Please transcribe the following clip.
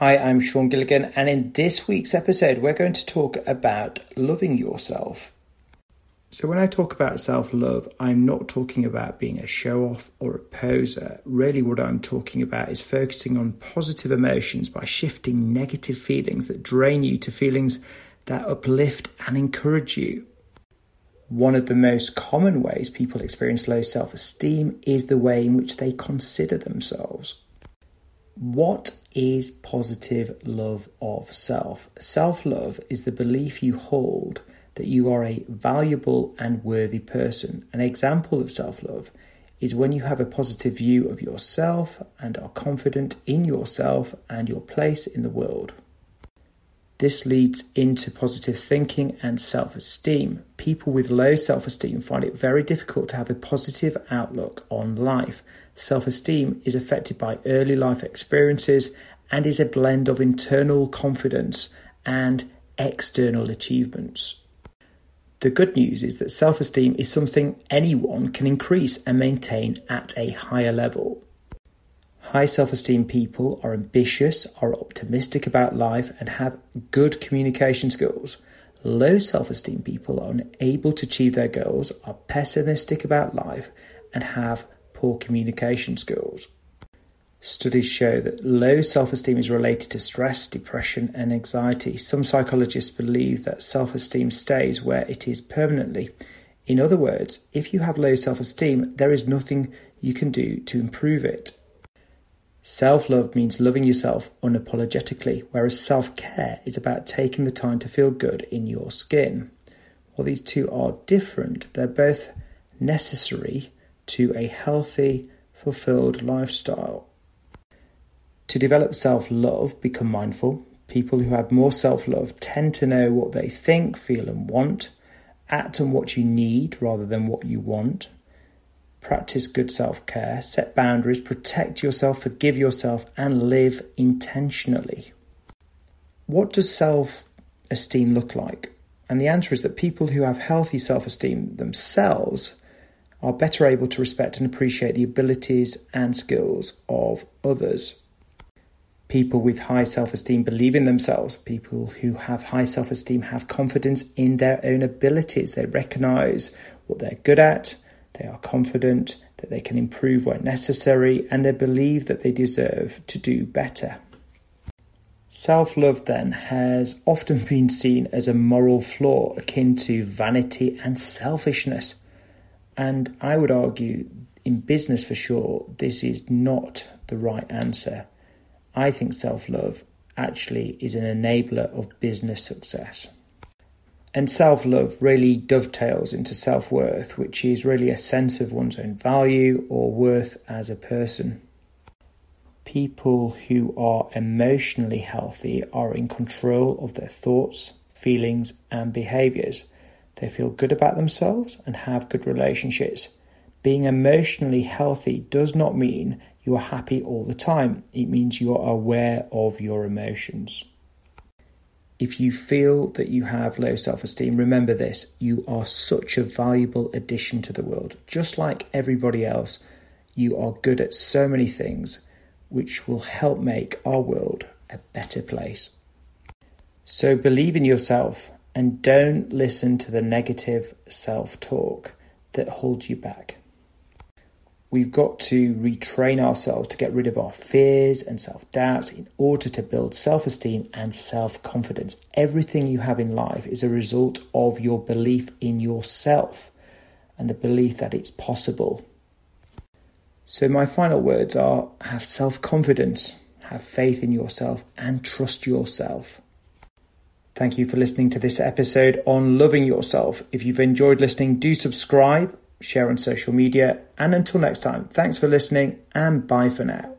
Hi, I'm Sean Gilligan, and in this week's episode, we're going to talk about loving yourself. So, when I talk about self love, I'm not talking about being a show off or a poser. Really, what I'm talking about is focusing on positive emotions by shifting negative feelings that drain you to feelings that uplift and encourage you. One of the most common ways people experience low self esteem is the way in which they consider themselves. What is positive love of self? Self love is the belief you hold that you are a valuable and worthy person. An example of self love is when you have a positive view of yourself and are confident in yourself and your place in the world. This leads into positive thinking and self esteem. People with low self esteem find it very difficult to have a positive outlook on life. Self esteem is affected by early life experiences and is a blend of internal confidence and external achievements. The good news is that self esteem is something anyone can increase and maintain at a higher level. High self esteem people are ambitious, are optimistic about life, and have good communication skills. Low self esteem people are unable to achieve their goals, are pessimistic about life, and have poor communication skills. Studies show that low self esteem is related to stress, depression, and anxiety. Some psychologists believe that self esteem stays where it is permanently. In other words, if you have low self esteem, there is nothing you can do to improve it. Self love means loving yourself unapologetically, whereas self care is about taking the time to feel good in your skin. While these two are different, they're both necessary to a healthy, fulfilled lifestyle. To develop self love, become mindful. People who have more self love tend to know what they think, feel, and want, act on what you need rather than what you want Practice good self care, set boundaries, protect yourself, forgive yourself, and live intentionally. What does self esteem look like? And the answer is that people who have healthy self esteem themselves are better able to respect and appreciate the abilities and skills of others. People with high self esteem believe in themselves. People who have high self esteem have confidence in their own abilities. They recognize what they're good at, they are confident that they can improve where necessary and they believe that they deserve to do better. Self love, then, has often been seen as a moral flaw akin to vanity and selfishness. And I would argue, in business for sure, this is not the right answer. I think self love actually is an enabler of business success. And self love really dovetails into self worth, which is really a sense of one's own value or worth as a person. People who are emotionally healthy are in control of their thoughts, feelings, and behaviors. They feel good about themselves and have good relationships. Being emotionally healthy does not mean you are happy all the time, it means you are aware of your emotions. If you feel that you have low self esteem, remember this you are such a valuable addition to the world. Just like everybody else, you are good at so many things which will help make our world a better place. So believe in yourself and don't listen to the negative self talk that holds you back. We've got to retrain ourselves to get rid of our fears and self doubts in order to build self esteem and self confidence. Everything you have in life is a result of your belief in yourself and the belief that it's possible. So, my final words are have self confidence, have faith in yourself, and trust yourself. Thank you for listening to this episode on loving yourself. If you've enjoyed listening, do subscribe share on social media. And until next time, thanks for listening and bye for now.